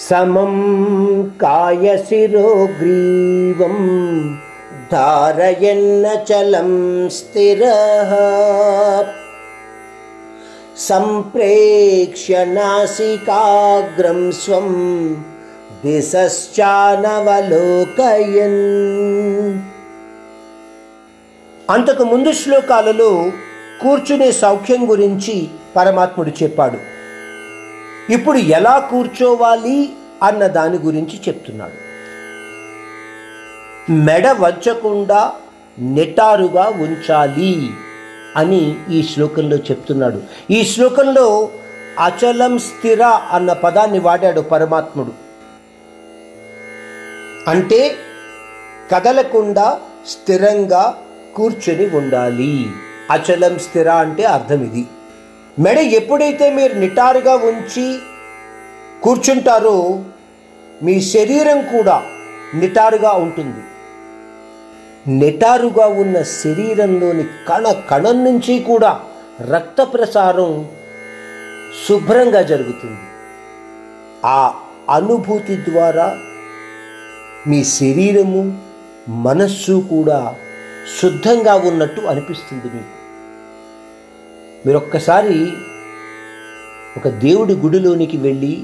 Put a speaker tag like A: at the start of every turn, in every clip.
A: సమం కాయశిరోగ్రీవం ధారయన్నచలం స్థిర. సంప్రేక్ష్య నాసికాగ్రం స్వం దిశశ్చానవలోకయన్. అంతకు ముందు శ్లోకాలలో కూర్చునే సౌఖ్యం గురించి పరమాత్ముడు చెప్పాడు. ఇప్పుడు ఎలా కూర్చోవాలి అన్న దాని గురించి చెప్తున్నాడు. మెడ వంచకుండా నిటారుగా ఉంచాలి అని ఈ శ్లోకంలో చెప్తున్నాడు. ఈ శ్లోకంలో అచలం స్థిర అన్న పదాన్ని వాడాడు పరమాత్ముడు. అంటే కదలకుండా స్థిరంగా కూర్చొని ఉండాలి. అచలం స్థిర అంటే అర్థం ఇది. మెడ ఎప్పుడైతే మీరు నిటారుగా ఉంచి కూర్చుంటారో మీ శరీరం కూడా నిటారుగా ఉంటుంది. నిటారుగా ఉన్న శరీరంలోని కణ కణం నుంచి కూడా రక్త ప్రసారం శుభ్రంగా జరుగుతుంది. ఆ అనుభూతి ద్వారా మీ శరీరము మనస్సు కూడా శుద్ధంగా ఉన్నట్టు అనిపిస్తుంది మీకు. మీరు ఒక్కసారి ఒక దేవుడి గుడిలోనికి వెళ్ళి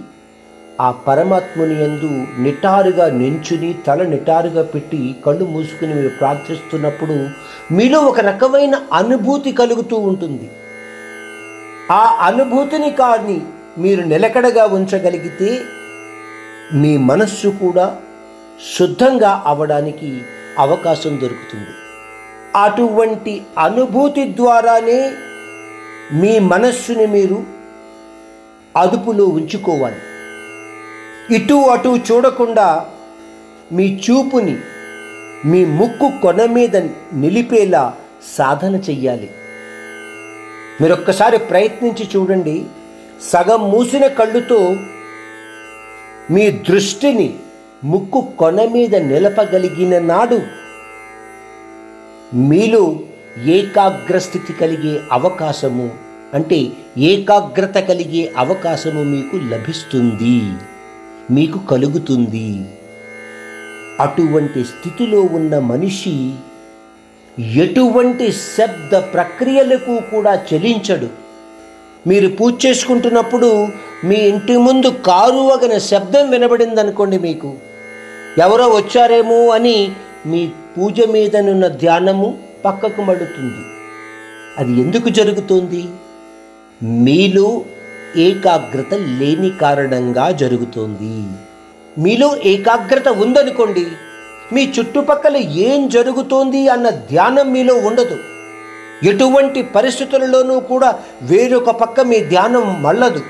A: ఆ పరమాత్ముని యందు నిటారుగా నించుని తల నిటారుగా పెట్టి కళ్ళు మూసుకుని మీరు ప్రార్థిస్తున్నప్పుడు మీలో ఒక రకమైన అనుభూతి కలుగుతూ ఉంటుంది. ఆ అనుభూతిని కానీ మీరు నిలకడగా ఉంచగలిగితే మీ మనస్సు కూడా శుద్ధంగా అవడానికి అవకాశం దొరుకుతుంది. అటువంటి అనుభూతి ద్వారానే మీ మనస్సుని మీరు అదుపులో ఉంచుకోవాలి. ఇటు అటు చూడకుండా మీ చూపుని మీ ముక్కు కొన మీద నిలిపేలా సాధన చెయ్యాలి. మీరు ఒక్కసారి ప్రయత్నించి చూడండి. సగం మూసిన కళ్ళుతో మీ దృష్టిని ముక్కు కొన మీద నిలపగలిగిన నాడు మీలో ఏకాగ్రస్థితి కలిగే అవకాశము అంటే ఏకాగ్రత కలిగే అవకాశము మీకు లభిస్తుంది మీకు కలుగుతుంది. అటువంటి స్థితిలో ఉన్న మనిషి ఎటువంటి శబ్ద ప్రక్రియలకు కూడా చెలించడు. మీరు పూజ చేసుకుంటున్నప్పుడు మీ ఇంటి ముందు కారు వగన శబ్దం వినబడిందనుకోండి మీకు. ఎవరో వచ్చారేమో అని మీ పూజ మీదనున్న ధ్యానము పక్కకు మడుతుంది. అది ఎందుకు జరుగుతుంది? మీలో ఏకాగ్రత లేని కారణంగా జరుగుతోంది. మీలో ఏకాగ్రత ఉందనుకోండి మీ చుట్టుపక్కల ఏం జరుగుతోంది అన్న ధ్యానం మీలో ఉండదు. ఎటువంటి పరిస్థితులలోనూ కూడా వేరొక పక్క మీ ధ్యానం మళ్ళదు.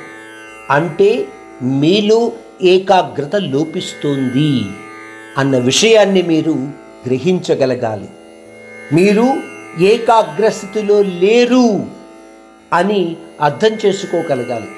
A: అంటే మీలో ఏకాగ్రత లోపిస్తోంది అన్న విషయాన్ని మీరు గ్రహించగలగాలి. మీరు ఏకాగ్రస్థితిలో లేరు అని అర్థం చేసుకోగలగాలి.